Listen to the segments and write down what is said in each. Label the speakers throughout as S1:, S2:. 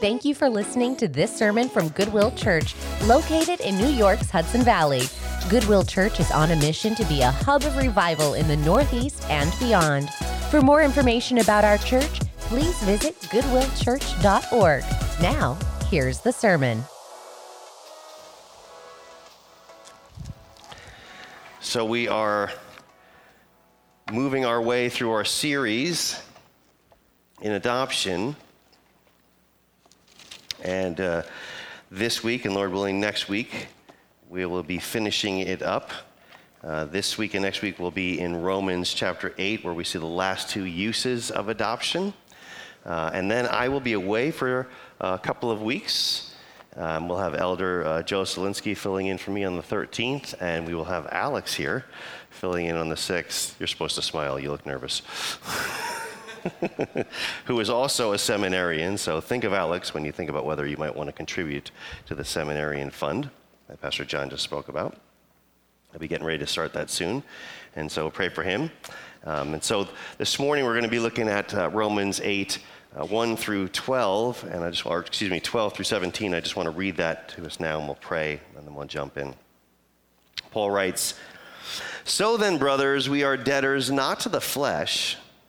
S1: Thank you for listening to this sermon from Goodwill Church, located in New York's Hudson Valley. Goodwill Church is on a mission to be a hub of revival in the Northeast and beyond. For more information about our church, please visit goodwillchurch.org. Now, here's the sermon.
S2: So, we are moving our way through our series in adoption. And uh, this week, and Lord willing, next week, we will be finishing it up. Uh, this week and next week will be in Romans chapter 8, where we see the last two uses of adoption. Uh, and then I will be away for a couple of weeks. Um, we'll have Elder uh, Joe Solinsky filling in for me on the 13th, and we will have Alex here filling in on the 6th. You're supposed to smile, you look nervous. who is also a seminarian. So think of Alex when you think about whether you might want to contribute to the seminarian fund that Pastor John just spoke about. I'll be getting ready to start that soon. And so pray for him. Um, and so this morning we're going to be looking at uh, Romans 8. Uh, 1 through 12, and I just, or excuse me, 12 through 17. I just want to read that to us now, and we'll pray, and then we'll jump in. Paul writes, So then, brothers, we are debtors not to the flesh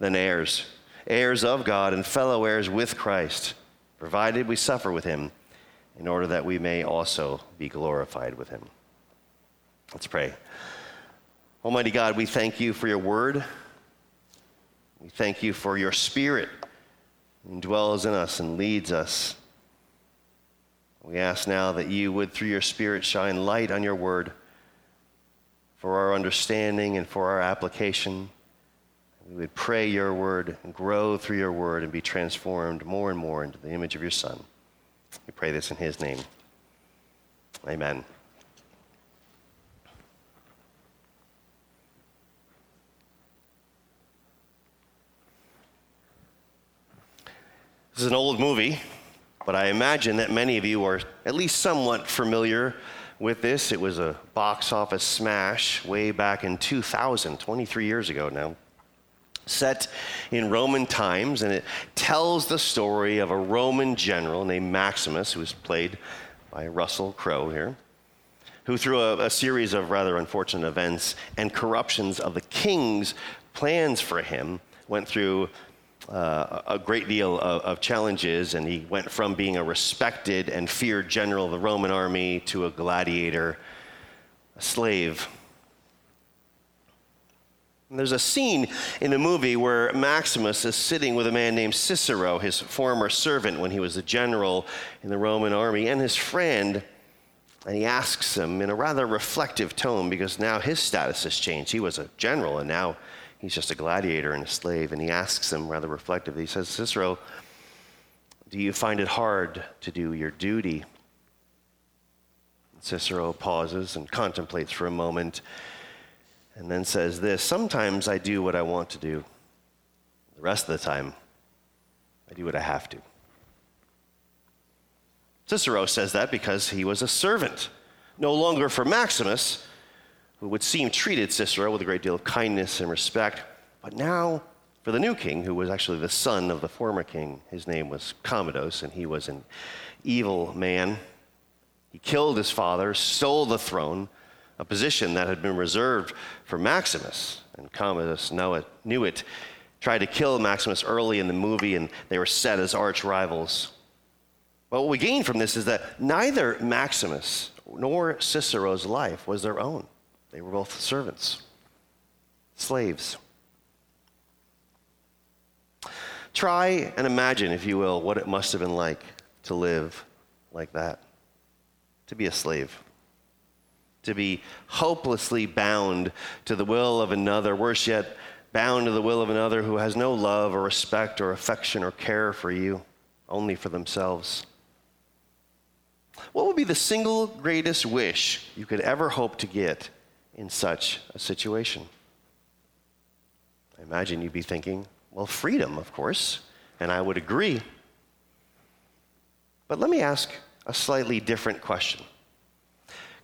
S2: than heirs, heirs of God and fellow heirs with Christ, provided we suffer with him, in order that we may also be glorified with him. Let's pray. Almighty God, we thank you for your word. We thank you for your spirit who dwells in us and leads us. We ask now that you would, through your spirit, shine light on your word for our understanding and for our application. We would pray your word and grow through your word and be transformed more and more into the image of your Son. We pray this in his name. Amen. This is an old movie, but I imagine that many of you are at least somewhat familiar with this. It was a box office smash way back in 2000, 23 years ago now set in Roman times, and it tells the story of a Roman general named Maximus, who is played by Russell Crowe here, who, through a, a series of rather unfortunate events and corruptions of the king's plans for him, went through uh, a great deal of, of, challenges, and he went from being a respected and feared general of the Roman army to a gladiator, a slave and there's a scene in the movie where Maximus is sitting with a man named Cicero, his former servant when he was a general in the Roman army, and his friend. And he asks him in a rather reflective tone because now his status has changed. He was a general, and now he's just a gladiator and a slave. And he asks him rather reflectively, he says, Cicero, do you find it hard to do your duty? Cicero pauses and contemplates for a moment and then says this Sometimes I do what I want to do, the rest of the time, I do what I have to. Cicero says that because he was a servant, no longer for Maximus, who would seem treated Cicero with a great deal of kindness and respect, but now for the new king, who was actually the son of the former king. His name was Commodus, and he was an evil man. He killed his father, stole the throne, a position that had been reserved for Maximus. And Commodus it, knew it, tried to kill Maximus early in the movie, and they were set as arch rivals. But what we gain from this is that neither Maximus nor Cicero's life was their own. They were both servants, slaves. Try and imagine, if you will, what it must have been like to live like that, to be a slave to be hopelessly bound to the will of another, worse yet, bound to the will of another who has no love or respect or affection or care for you, only for themselves. What would be the single greatest wish you could ever hope to get in such a situation? I imagine you'd be thinking, well, freedom, of course, and I would agree. But let me ask a slightly different question.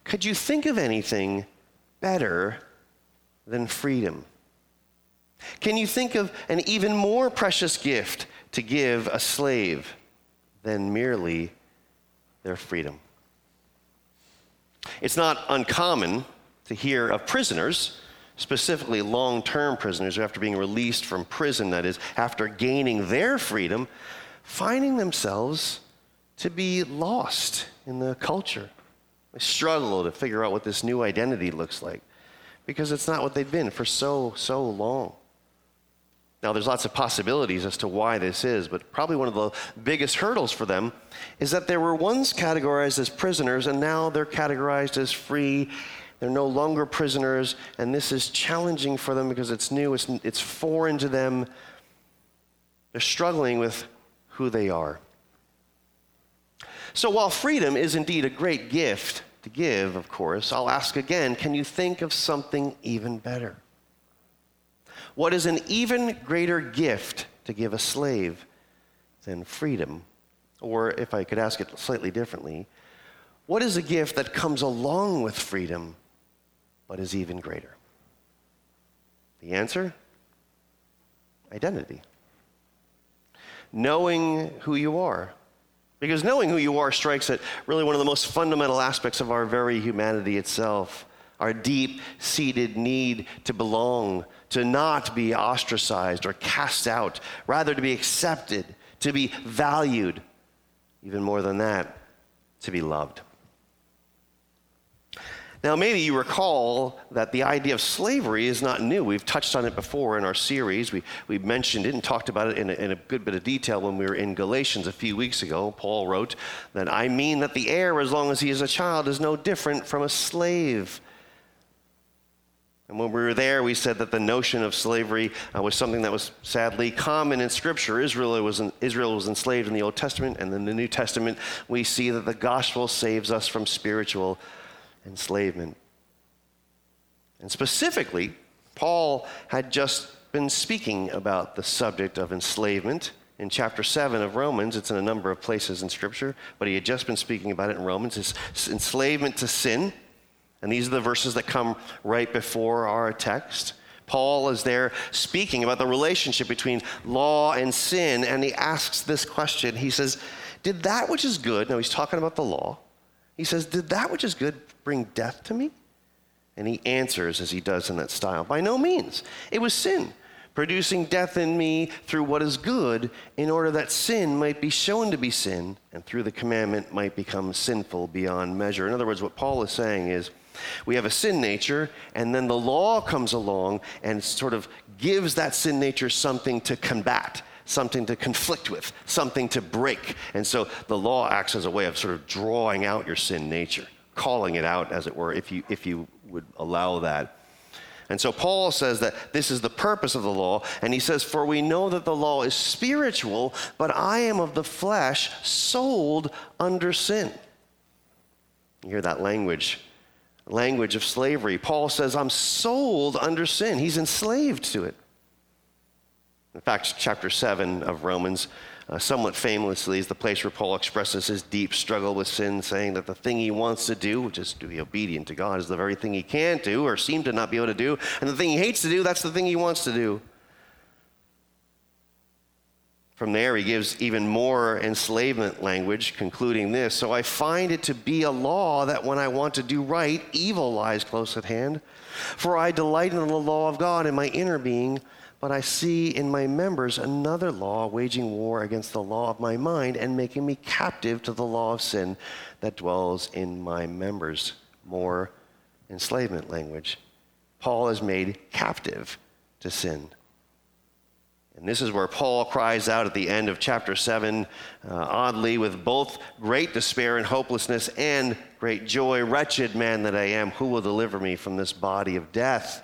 S2: Could you think of anything better than freedom? Can you think of an even more precious gift to give a slave than merely their freedom? It's not uncommon to hear of prisoners, specifically long term prisoners, after being released from prison, that is, after gaining their freedom, finding themselves to be lost in the culture. They struggle to figure out what this new identity looks like because it's not what they've been for so, so long. Now, there's lots of possibilities as to why this is, but probably one of the biggest hurdles for them is that they were once categorized as prisoners and now they're categorized as free. They're no longer prisoners, and this is challenging for them because it's new, it's, it's foreign to them. They're struggling with who they are. So, while freedom is indeed a great gift to give, of course, I'll ask again can you think of something even better? What is an even greater gift to give a slave than freedom? Or if I could ask it slightly differently, what is a gift that comes along with freedom but is even greater? The answer? Identity. Knowing who you are because knowing who you are strikes at really one of the most fundamental aspects of our very humanity itself our deep seated need to belong, to not be ostracized or cast out, rather to be accepted, to be valued, even more than that, to be loved. Now, maybe you recall that the idea of slavery is not new. We've touched on it before in our series. We, we mentioned it and talked about it in a, in a good bit of detail when we were in Galatians a few weeks ago. Paul wrote that I mean that the heir, as long as he is a child, is no different from a slave. And when we were there, we said that the notion of slavery uh, was something that was sadly common in Scripture. Israel was, Israel was enslaved in the Old Testament, and in the New Testament, we see that the gospel saves us from spiritual enslavement. And specifically, Paul had just been speaking about the subject of enslavement in chapter 7 of Romans. It's in a number of places in Scripture, but he had just been speaking about it in Romans. It's enslavement to sin. And these are the verses that come right before our text. Paul is there speaking about the relationship between law and sin, and he asks this question. He says, Did that which is good, now he's talking about the law, he says, Did that which is good bring death to me? And he answers as he does in that style By no means. It was sin, producing death in me through what is good, in order that sin might be shown to be sin, and through the commandment might become sinful beyond measure. In other words, what Paul is saying is, we have a sin nature, and then the law comes along and sort of gives that sin nature something to combat something to conflict with, something to break. And so the law acts as a way of sort of drawing out your sin nature, calling it out, as it were, if you, if you would allow that. And so Paul says that this is the purpose of the law. And he says, For we know that the law is spiritual, but I am of the flesh, sold under sin. You hear that language, language of slavery. Paul says, I'm sold under sin. He's enslaved to it. In fact, chapter 7 of Romans, uh, somewhat famously, is the place where Paul expresses his deep struggle with sin, saying that the thing he wants to do, which is to be obedient to God, is the very thing he can't do or seem to not be able to do. And the thing he hates to do, that's the thing he wants to do. From there, he gives even more enslavement language, concluding this So I find it to be a law that when I want to do right, evil lies close at hand. For I delight in the law of God in my inner being but I see in my members another law waging war against the law of my mind and making me captive to the law of sin that dwells in my members. More enslavement language. Paul is made captive to sin. And this is where Paul cries out at the end of chapter 7, uh, oddly, with both great despair and hopelessness and great joy Wretched man that I am, who will deliver me from this body of death?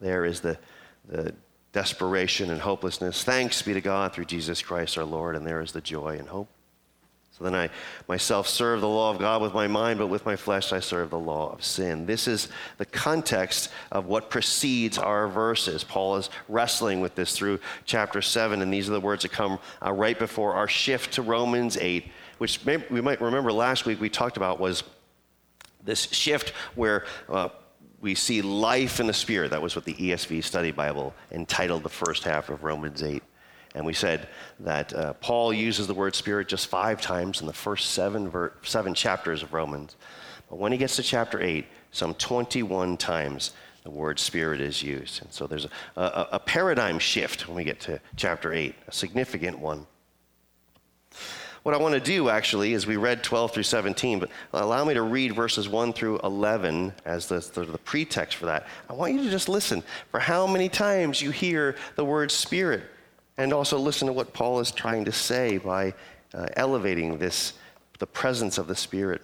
S2: There is the, the desperation and hopelessness. Thanks be to God through Jesus Christ our Lord, and there is the joy and hope. So then I myself serve the law of God with my mind, but with my flesh I serve the law of sin. This is the context of what precedes our verses. Paul is wrestling with this through chapter 7, and these are the words that come uh, right before our shift to Romans 8, which we might remember last week we talked about was this shift where uh, we see life in the Spirit. That was what the ESV Study Bible entitled the first half of Romans 8. And we said that uh, Paul uses the word spirit just five times in the first seven, ver- seven chapters of Romans. But when he gets to chapter 8, some 21 times the word spirit is used. And so there's a, a, a paradigm shift when we get to chapter 8, a significant one. What I want to do actually is we read 12 through 17, but allow me to read verses 1 through 11 as the, the, the, pretext for that. I want you to just listen for how many times you hear the word spirit and also listen to what Paul is trying to say by uh, elevating this, the presence of the Spirit.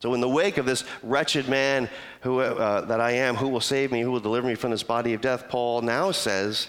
S2: So, in the wake of this wretched man who, uh, that I am, who will save me, who will deliver me from this body of death, Paul now says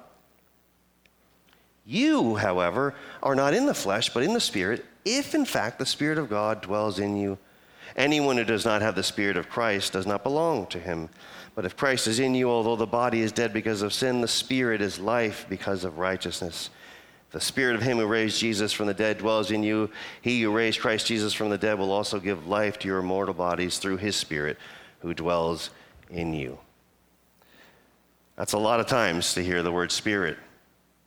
S2: You, however, are not in the flesh, but in the Spirit, if in fact the Spirit of God dwells in you. Anyone who does not have the Spirit of Christ does not belong to him. But if Christ is in you, although the body is dead because of sin, the Spirit is life because of righteousness. The Spirit of Him who raised Jesus from the dead dwells in you. He who raised Christ Jesus from the dead will also give life to your mortal bodies through His Spirit who dwells in you. That's a lot of times to hear the word Spirit.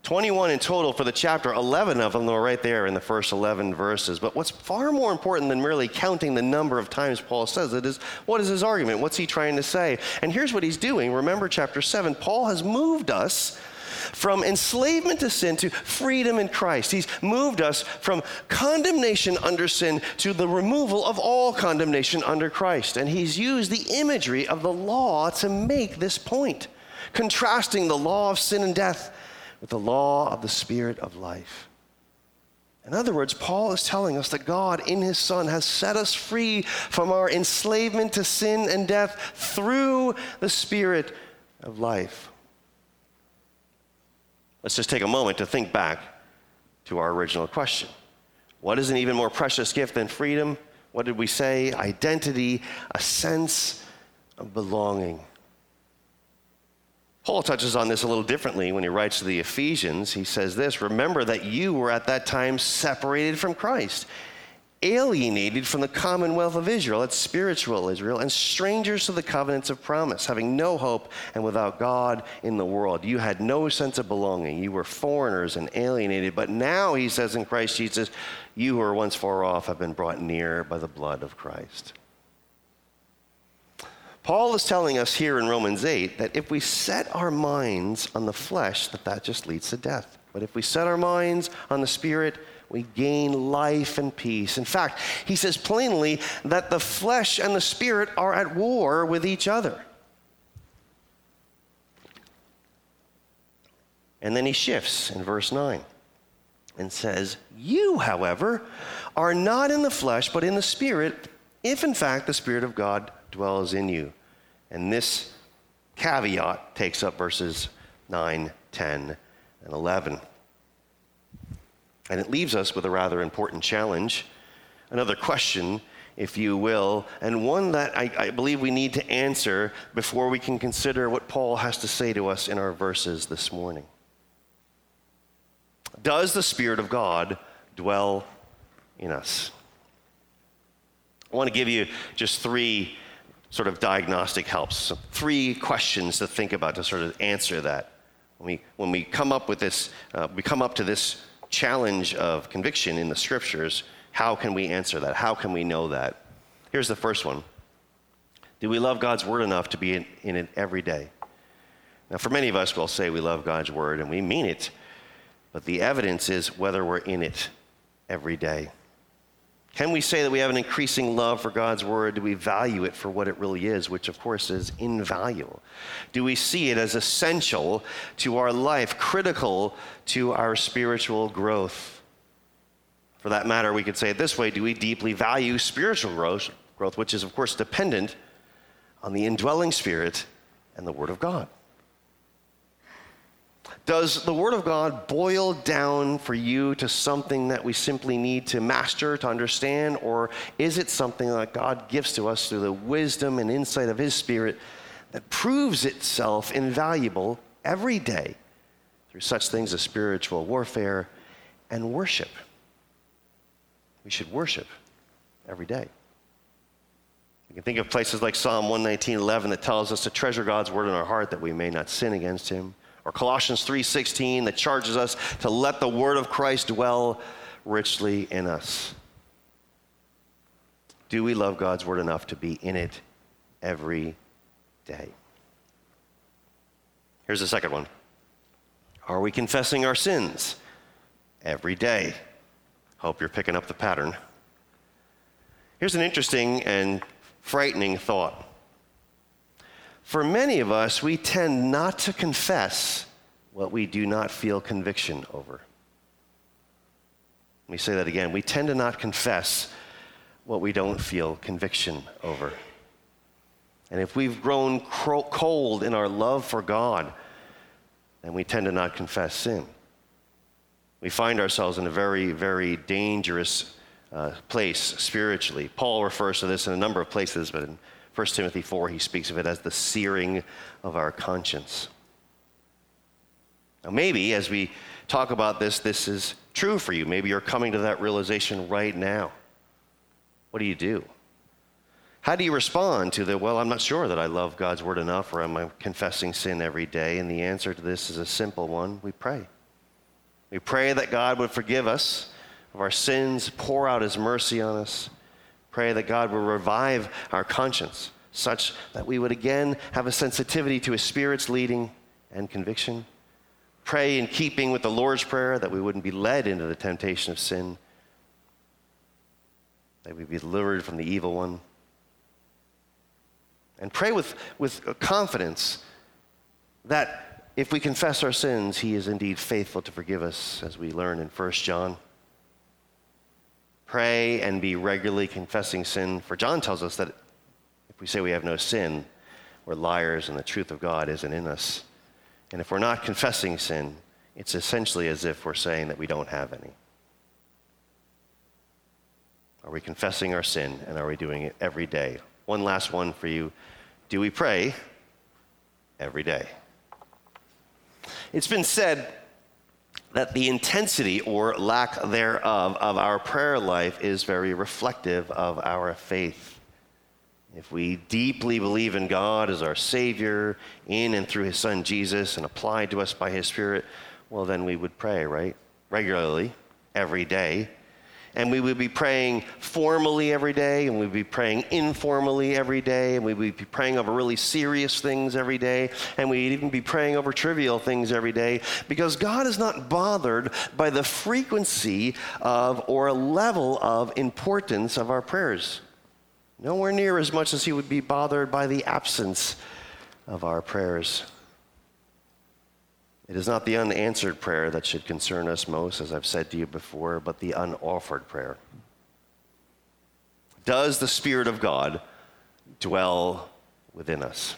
S2: 21 in total for the chapter, 11 of them are right there in the first 11 verses. But what's far more important than merely counting the number of times Paul says it is what is his argument? What's he trying to say? And here's what he's doing. Remember chapter 7 Paul has moved us from enslavement to sin to freedom in Christ. He's moved us from condemnation under sin to the removal of all condemnation under Christ. And he's used the imagery of the law to make this point, contrasting the law of sin and death with the law of the Spirit of life. In other words, Paul is telling us that God in his Son has set us free from our enslavement to sin and death through the Spirit of life. Let's just take a moment to think back to our original question What is an even more precious gift than freedom? What did we say? Identity, a sense of belonging. Paul touches on this a little differently when he writes to the Ephesians. He says this Remember that you were at that time separated from Christ, alienated from the commonwealth of Israel, that's spiritual Israel, and strangers to the covenants of promise, having no hope and without God in the world. You had no sense of belonging. You were foreigners and alienated. But now, he says in Christ Jesus, you who were once far off have been brought near by the blood of Christ. Paul is telling us here in Romans 8 that if we set our minds on the flesh, that that just leads to death. But if we set our minds on the spirit, we gain life and peace. In fact, he says plainly that the flesh and the spirit are at war with each other. And then he shifts in verse 9 and says, You, however, are not in the flesh, but in the spirit, if in fact the Spirit of God dwells in you. And this caveat takes up verses 9, 10, and 11. And it leaves us with a rather important challenge, another question, if you will, and one that I, I, believe we need to answer before we can consider what Paul has to say to us in our verses this morning. Does the Spirit of God dwell in us? I want to give you just three sort of diagnostic helps, so three questions to think about to sort of answer that. When we, when we come up with this, uh, we come up to this challenge of conviction in the scriptures, how can we answer that? How can we know that? Here's the first one Do we love God's word enough to be in, in it every day? Now, for many of us, we'll say we love God's word and we mean it, but the evidence is whether we're in it every day. Can we say that we have an increasing love for God's word? Do we value it for what it really is, which of course is invaluable? Do we see it as essential to our life, critical to our spiritual growth? For that matter, we could say it this way do we deeply value spiritual growth, growth which is of course dependent on the indwelling spirit and the word of God? Does the Word of God boil down for you to something that we simply need to master, to understand, or is it something that God gives to us through the wisdom and insight of His Spirit that proves itself invaluable every day through such things as spiritual warfare and worship? We should worship every day. You can think of places like Psalm 119:11 that tells us to treasure God's word in our heart that we may not sin against him or Colossians 3:16 that charges us to let the word of Christ dwell richly in us. Do we love God's word enough to be in it every day? Here's the second one. Are we confessing our sins every day? Hope you're picking up the pattern. Here's an interesting and frightening thought. For many of us, we tend not to confess what we do not feel conviction over. Let me say that again. We tend to not confess what we don't feel conviction over. And if we've grown cold in our love for God, then we tend to not confess sin. We find ourselves in a very, very dangerous uh, place spiritually. Paul refers to this in a number of places, but in 1 Timothy 4, he speaks of it as the searing of our conscience. Now, maybe as we talk about this, this is true for you. Maybe you're coming to that realization right now. What do you do? How do you respond to the, well, I'm not sure that I love God's word enough, or am I confessing sin every day? And the answer to this is a simple one we pray. We pray that God would forgive us of our sins, pour out his mercy on us, Pray that God will revive our conscience such that we would again have a sensitivity to His Spirit's leading and conviction. Pray in keeping with the Lord's Prayer that we wouldn't be led into the temptation of sin, that we be delivered from the evil one. And pray with, with confidence that if we confess our sins, He is indeed faithful to forgive us, as we learn in 1 John. Pray and be regularly confessing sin. For John tells us that if we say we have no sin, we're liars and the truth of God isn't in us. And if we're not confessing sin, it's essentially as if we're saying that we don't have any. Are we confessing our sin and are we doing it every day? One last one for you. Do we pray every day? It's been said that the intensity or lack thereof of our prayer life is very reflective of our faith. If we deeply believe in God as our Savior, in and through His Son Jesus, and applied to us by His Spirit, well, then we would pray, right? Regularly, every day and we would be praying formally every day, and we'd be praying informally every day, and we would be praying over really serious things every day, and we'd even be praying over trivial things every day, because God is not bothered by the frequency of or level of importance of our prayers. Nowhere near as much as He would be bothered by the absence of our prayers. It is not the unanswered prayer that should concern us most, as I've said to you before, but the unoffered prayer. Does the Spirit of God dwell within us?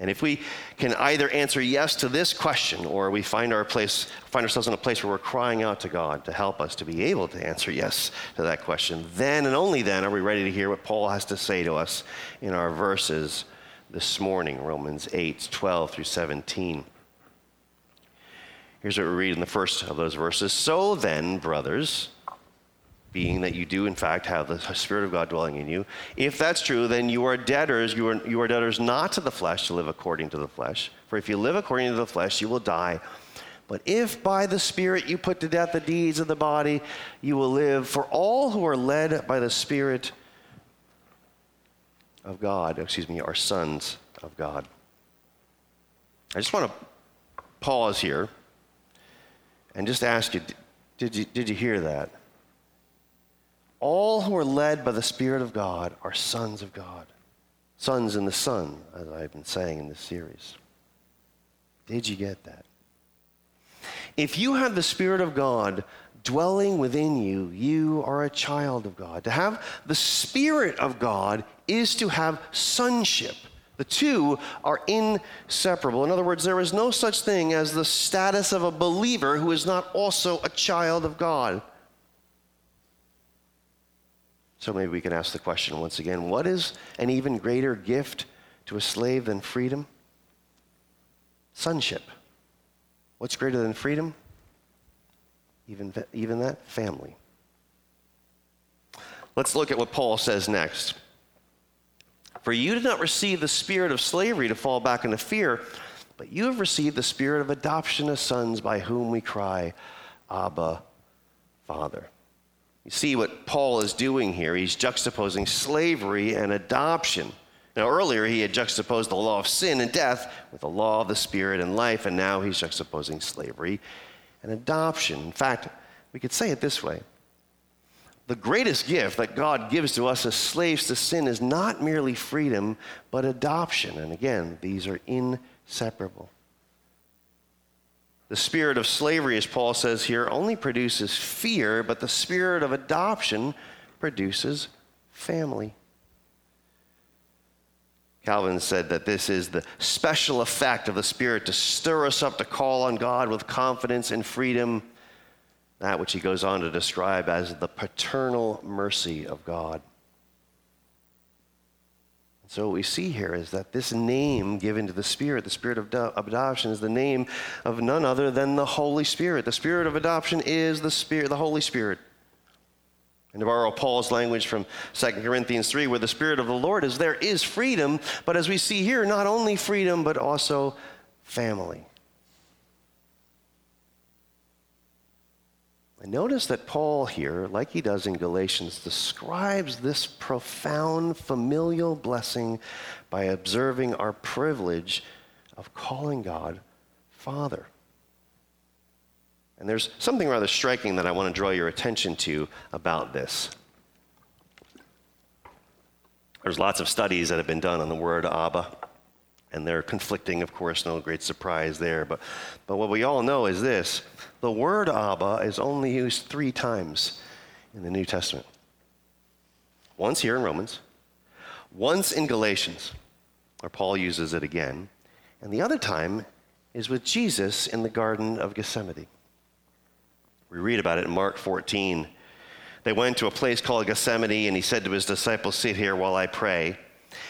S2: And if we can either answer yes to this question, or we find, our place, find ourselves in a place where we're crying out to God to help us to be able to answer yes to that question, then and only then are we ready to hear what Paul has to say to us in our verses this morning, Romans 8, 12 through 17. Here's what we read in the first of those verses. So then, brothers, being that you do, in fact, have the Spirit of God dwelling in you. If that's true, then you are debtors. You are, you are debtors not to the flesh to live according to the flesh. For if you live according to the flesh, you will die. But if by the Spirit you put to death the deeds of the body, you will live. For all who are led by the Spirit of God, excuse me, are sons of God. I just want to pause here and just ask you did you, did you hear that? All who are led by the Spirit of God are sons of God. Sons in the Son, as I've been saying in this series. Did you get that? If you have the Spirit of God dwelling within you, you are a child of God. To have the Spirit of God is to have sonship. The two are inseparable. In other words, there is no such thing as the status of a believer who is not also a child of God. So maybe we can ask the question once again what is an even greater gift to a slave than freedom? Sonship. What's greater than freedom? Even, even that, family. Let's look at what Paul says next. For you did not receive the spirit of slavery to fall back into fear, but you have received the spirit of adoption as sons by whom we cry, Abba, Father. You see what Paul is doing here. He's juxtaposing slavery and adoption. Now, earlier he had juxtaposed the law of sin and death with the law of the Spirit and life, and now he's juxtaposing slavery and adoption. In fact, we could say it this way the greatest gift that God gives to us as slaves to sin is not merely freedom, but adoption. And again, these are inseparable. The spirit of slavery, as Paul says here, only produces fear, but the spirit of adoption produces family. Calvin said that this is the special effect of the Spirit to stir us up to call on God with confidence and freedom, that which he goes on to describe as the paternal mercy of God. So, what we see here is that this name given to the Spirit, the Spirit of, adoption, is the name of none other than the Holy Spirit. The Spirit of adoption is the Spirit, the Holy Spirit. And to borrow Paul's language from 2 Corinthians 3, where the Spirit of the Lord is, there is freedom, but as we see here, not only freedom, but also family. Notice that Paul here, like he does in Galatians, describes this profound familial blessing by observing our privilege of calling God Father. And there's something rather striking that I want to draw your attention to about this. There's lots of studies that have been done on the word Abba, and they're conflicting, of course, no great surprise there. But, but what we all know is this the word Abba is only used three times in the New Testament once here in Romans, once in Galatians, where Paul uses it again, and the other time is with Jesus in the Garden of Gethsemane. We read about it in Mark 14. They went to a place called Gethsemane, and he said to his disciples, Sit here while I pray.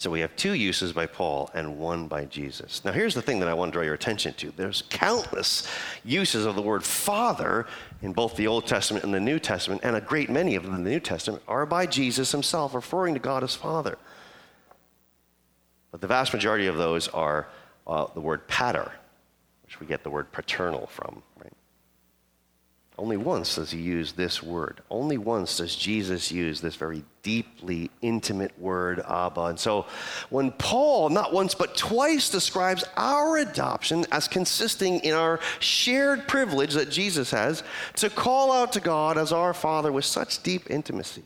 S2: So we have two uses by Paul and one by Jesus. Now, here's the thing that I want to draw your attention to there's countless uses of the word Father in both the Old Testament and the New Testament, and a great many of them in the New Testament are by Jesus himself, referring to God as Father. But the vast majority of those are uh, the word pater, which we get the word paternal from, right? Only once does he use this word. Only once does Jesus use this very deeply intimate word, Abba. And so when Paul, not once but twice, describes our adoption as consisting in our shared privilege that Jesus has to call out to God as our Father with such deep intimacy,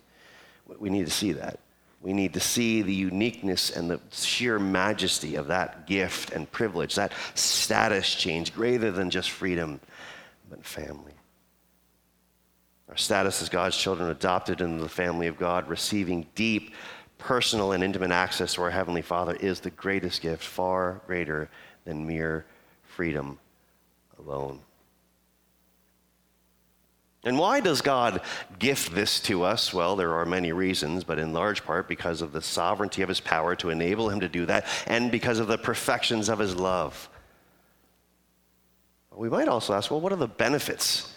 S2: we need to see that. We need to see the uniqueness and the sheer majesty of that gift and privilege, that status change, greater than just freedom, but family. Our status as God's children, adopted into the family of God, receiving deep, personal, and intimate access to our Heavenly Father is the greatest gift, far greater than mere freedom alone. And why does God gift this to us? Well, there are many reasons, but in large part because of the sovereignty of his power to enable him to do that, and because of the perfections of his love. We might also ask well, what are the benefits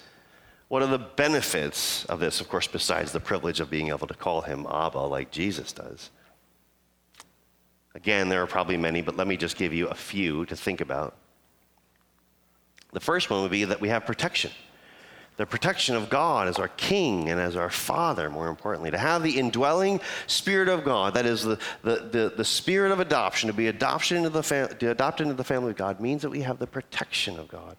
S2: what are the benefits of this, of course, besides the privilege of being able to call him Abba like Jesus does? Again, there are probably many, but let me just give you a few to think about. The first one would be that we have protection. The protection of God as our King and as our Father, more importantly. To have the indwelling Spirit of God, that is the, the, the, the Spirit of adoption, to be adoption into the fam- to adopted into the family of God, means that we have the protection of God.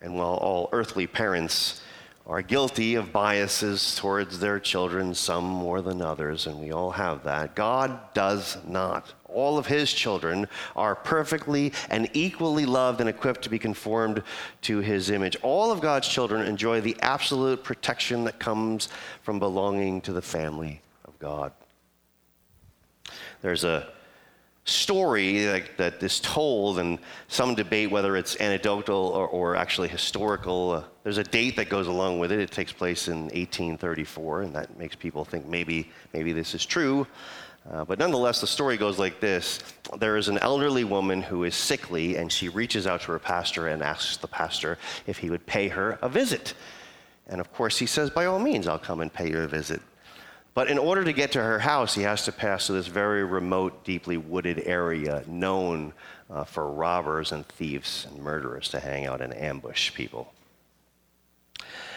S2: And while all earthly parents are guilty of biases towards their children, some more than others, and we all have that, God does not. All of his children are perfectly and equally loved and equipped to be conformed to his image. All of God's children enjoy the absolute protection that comes from belonging to the family of God. There's a story that, that is told, and some debate whether it's anecdotal or, or actually historical. Uh, there's a date that goes along with it. It takes place in 1834, and that makes people think maybe, maybe this is true. Uh, but nonetheless, the story goes like this There is an elderly woman who is sickly, and she reaches out to her pastor and asks the pastor if he would pay her a visit. And of course, he says, By all means, I'll come and pay you a visit. But in order to get to her house, he has to pass through this very remote, deeply wooded area known uh, for robbers and thieves and murderers to hang out and ambush people.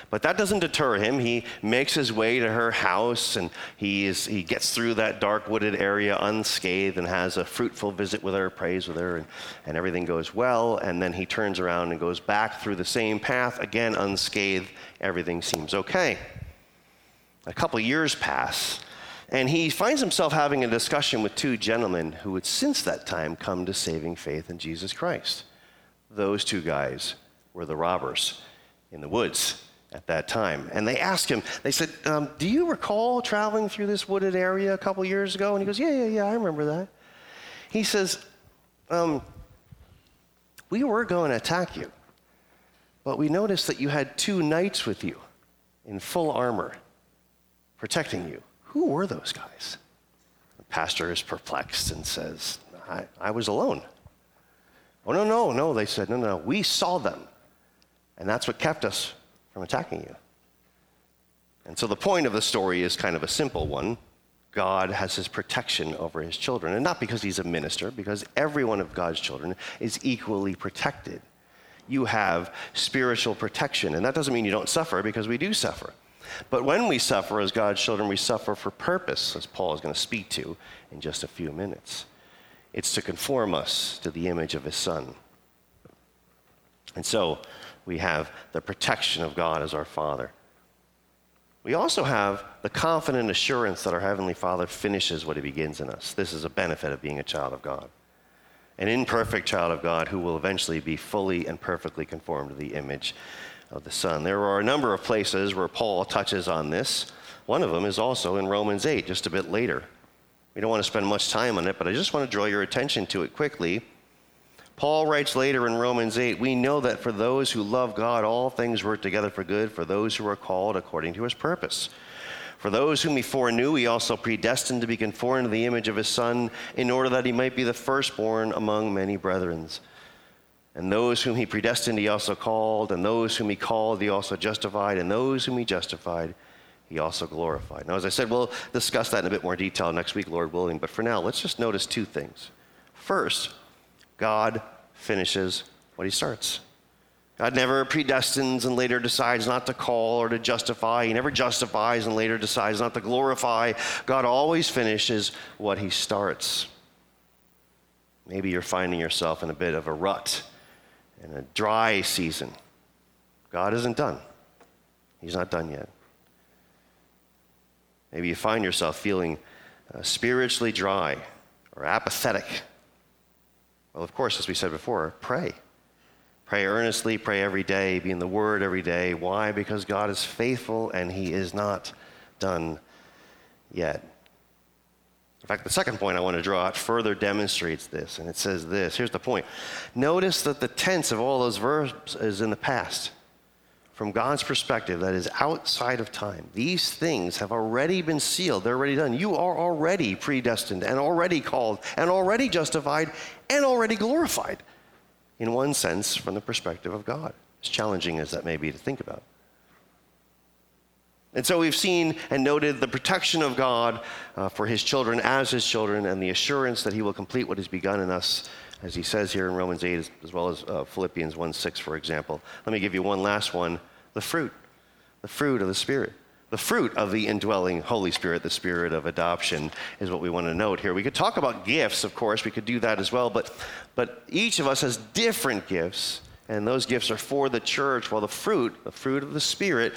S2: But that doesn't deter him. He makes his way to her house and he, he gets through that dark wooded area unscathed and has a fruitful visit with her, prays with her, and, and everything goes well. And then he turns around and goes back through the same path, again unscathed. Everything seems okay a couple years pass, and he finds himself having a discussion with two gentlemen who had since that time come to saving faith in Jesus Christ. Those two guys were the robbers in the woods at that time. And they asked him, they said, um, Do you recall traveling through this wooded area a couple years ago? And he goes, Yeah, yeah, yeah, I remember that. He says, um, We were going to attack you, but we noticed that you had two knights with you in full armor protecting you. Who were those guys? The pastor is perplexed and says, I, I was alone. Oh, no, no, no. They said, no, no. We saw them. And that's what kept us from attacking you. And so the point of the story is kind of a simple one. God has his protection over his children. And not because he's a minister, because every one of God's children is equally protected. You have spiritual protection. And that doesn't mean you don't suffer, because we do suffer. But when we suffer as God's children, we suffer for purpose, as Paul is going to speak to in just a few minutes. It's to conform us to the image of his Son. And so we have the protection of God as our Father. We also have the confident assurance that our Heavenly Father finishes what He begins in us. This is a benefit of being a child of God. An imperfect child of God who will eventually be fully and perfectly conformed to the image of the Son. There are a number of places where Paul touches on this. One of them is also in Romans 8, just a bit later. We don't want to spend much time on it, but I just want to draw your attention to it quickly. Paul writes later in Romans 8, we know that for those who love God, all things work together for good for those who are called according to his purpose. For those whom he foreknew, he also predestined to be conformed to the image of his Son, in order that he might be the firstborn among many brethren. And those whom he predestined, he also called. And those whom he called, he also justified. And those whom he justified, he also glorified. Now, as I said, we'll discuss that in a bit more detail next week, Lord willing. But for now, let's just notice two things. First, God finishes what he starts. God never predestines and later decides not to call or to justify. He never justifies and later decides not to glorify. God always finishes what he starts. Maybe you're finding yourself in a bit of a rut in a dry season. God isn't done. He's not done yet. Maybe you find yourself feeling uh, spiritually dry or apathetic. Well, of course, as we said before, pray. Pray earnestly, pray every day, be in the Word every day. Why? Because God is faithful and He is not done yet. In fact, the second point I want to draw out further demonstrates this, and it says this. Here's the point. Notice that the tense of all those verbs is in the past. From God's perspective, that is outside of time. These things have already been sealed, they're already done. You are already predestined and already called and already justified and already glorified in one sense, from the perspective of God, as challenging as that may be to think about. And so we've seen and noted the protection of God uh, for his children as his children and the assurance that he will complete what has begun in us, as he says here in Romans 8, as, as well as uh, Philippians 1 6, for example. Let me give you one last one the fruit, the fruit of the Spirit. The fruit of the indwelling Holy Spirit, the spirit of adoption, is what we want to note here. We could talk about gifts, of course, we could do that as well, but, but each of us has different gifts, and those gifts are for the church, while the fruit, the fruit of the Spirit,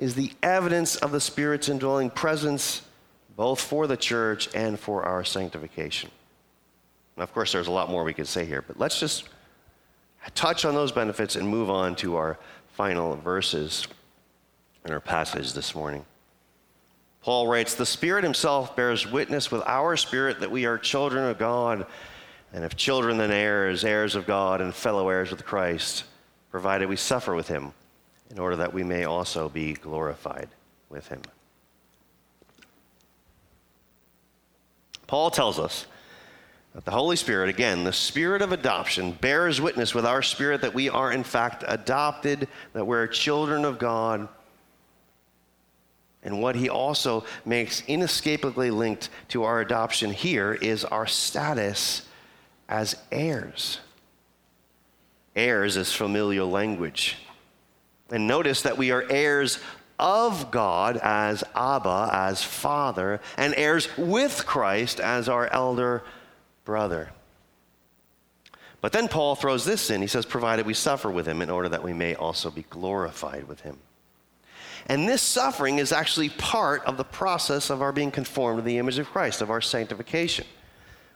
S2: is the evidence of the Spirit's indwelling presence, both for the church and for our sanctification. Now, of course, there's a lot more we could say here, but let's just touch on those benefits and move on to our final verses in our passage this morning. Paul writes, The Spirit Himself bears witness with our spirit that we are children of God, and if children, then heirs, heirs of God, and fellow heirs with Christ, provided we suffer with Him, in order that we may also be glorified with Him. Paul tells us that the Holy Spirit, again, the Spirit of adoption, bears witness with our spirit that we are in fact adopted, that we're children of God and what he also makes inescapably linked to our adoption here is our status as heirs. Heirs is familial language. And notice that we are heirs of God as Abba, as Father, and heirs with Christ as our elder brother. But then Paul throws this in. He says, provided we suffer with him in order that we may also be glorified with him. And this suffering is actually part of the process of our being conformed to the image of Christ, of our sanctification.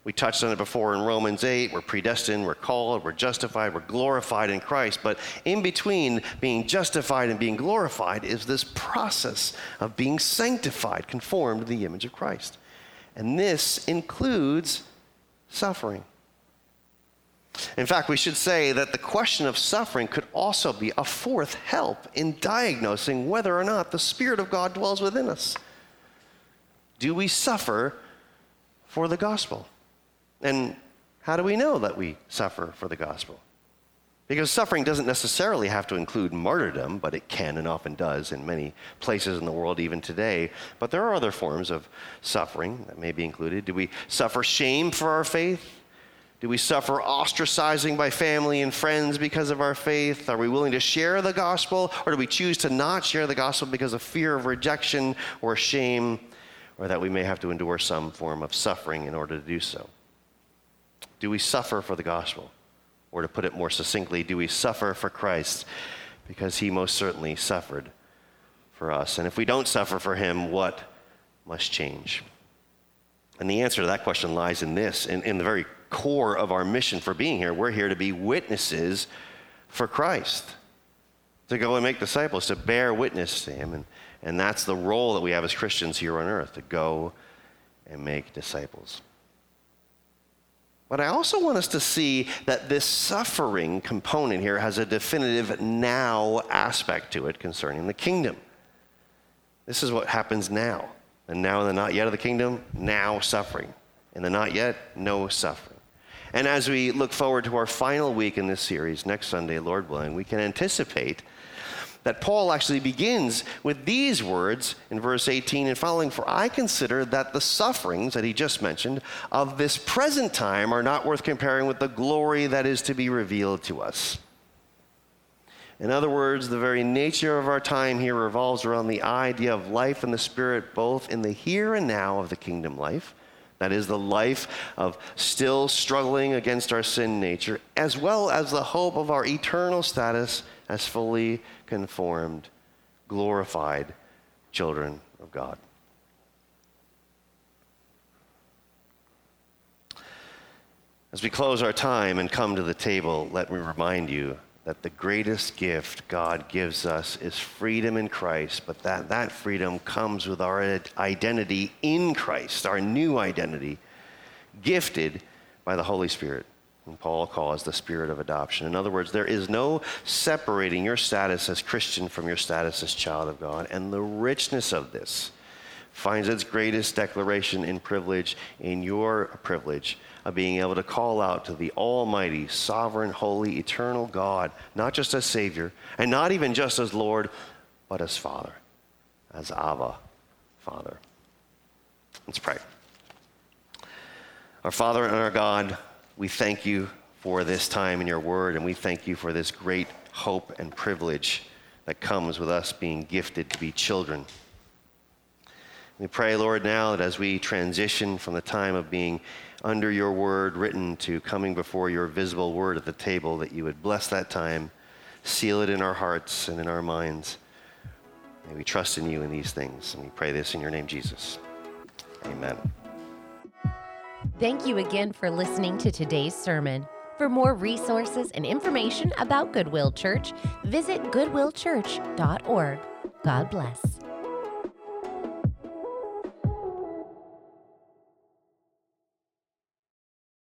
S2: We touched on it before in Romans 8. We're predestined, we're called, we're justified, we're glorified in Christ. But in between being justified and being glorified is this process of being sanctified, conformed to the image of Christ. And this includes suffering. In fact, we should say that the question of suffering could also be a fourth help in diagnosing whether or not the Spirit of God dwells within us. Do we suffer for the gospel? And how do we know that we suffer for the gospel? Because suffering doesn't necessarily have to include martyrdom, but it can and often does in many places in the world, even today. But there are other forms of suffering that may be included. Do we suffer shame for our faith? Do we suffer ostracizing by family and friends because of our faith? Are we willing to share the gospel? Or do we choose to not share the gospel because of fear of rejection or shame, or that we may have to endure some form of suffering in order to do so? Do we suffer for the gospel? Or to put it more succinctly, do we suffer for Christ because he most certainly suffered for us? And if we don't suffer for him, what must change? And the answer to that question lies in this, in, in the very core of our mission for being here. We're here to be witnesses for Christ, to go and make disciples, to bear witness to Him. And, and that's the role that we have as Christians here on earth, to go and make disciples. But I also want us to see that this suffering component here has a definitive now aspect to it concerning the kingdom. This is what happens now. And now in the not yet of the kingdom, now suffering. In the not yet, no suffering. And as we look forward to our final week in this series, next Sunday, Lord willing, we can anticipate that Paul actually begins with these words in verse 18 and following For I consider that the sufferings that he just mentioned of this present time are not worth comparing with the glory that is to be revealed to us. In other words, the very nature of our time here revolves around the idea of life in the Spirit, both in the here and now of the kingdom life that is the life of still struggling against our sin nature, as well as the hope of our eternal status as fully conformed, glorified children of God. As we close our time and come to the table, let me remind you that the greatest gift God gives us is freedom in Christ, but that that freedom comes with our identity in Christ, our new identity, gifted by the Holy Spirit. And Paul calls the spirit of adoption. In other words, there is no separating your status as Christian from your status as child of God. And the richness of this finds its greatest declaration in privilege, in your privilege of being able to call out to the Almighty, sovereign, holy, eternal God, not just as Savior, and not even just as Lord, but as Father, as Abba, Father. Let's pray. Our Father and our God, we thank you for this time in your word, and we thank you for this great hope and privilege that comes with us being gifted to be children. We pray, Lord, now that as we transition from the time of being under your word written to coming before your visible word at the table, that you would bless that time, seal it in our hearts and in our minds. May we trust in you in these things. And we pray this in your name, Jesus. Amen.
S1: Thank you again for listening to today's sermon. For more resources and information about Goodwill Church, visit goodwillchurch.org. God bless.